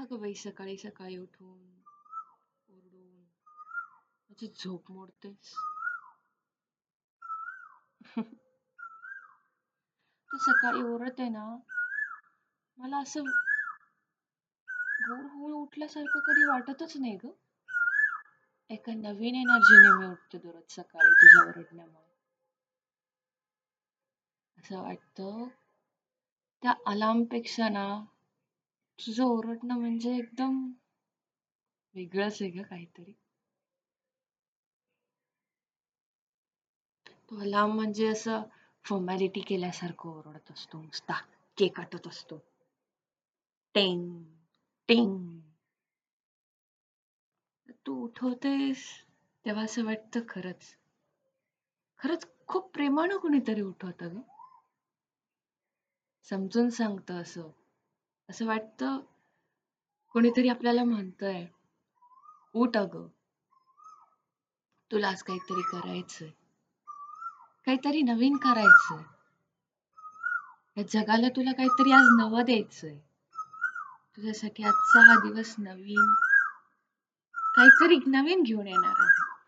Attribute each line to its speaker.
Speaker 1: का ग बाई सकाळी सकाळी उठून ओरडून माझी झोप मोडतेस. तू सकाळी ओरडते ना मला असं बोर होऊन उठल्यासारखं कधी वाटतच नाही ग. एका नवीन एनर्जीने मी उठते दररोज सकाळी तुझ्या ओरडण्यामुळे. असं वाटतं त्या अलार्मपेक्षा ना तुझं ओरडणं म्हणजे एकदम वेगळंच आहे ग काहीतरी. तो लांब म्हणजे असं फॉर्मॅलिटी केल्यासारखं ओरडत असतो नुसता केक काटत असतो. टेंग टेंग तू उठवतेस तेव्हा असं वाटतं खरंच. खरंच खूप प्रेमानं कुणीतरी उठवतं ग. समजून सांगतं असं. असं वाटतं कोणीतरी आपल्याला म्हणतंय उठ अगं तुला आज काहीतरी करायचंय. काहीतरी नवीन करायचंय. या जगाला तुला काहीतरी आज नवं द्यायचंय. तुझ्यासाठी आजचा हा दिवस नवीन. काहीतरी नवीन घेऊन येणार आहे.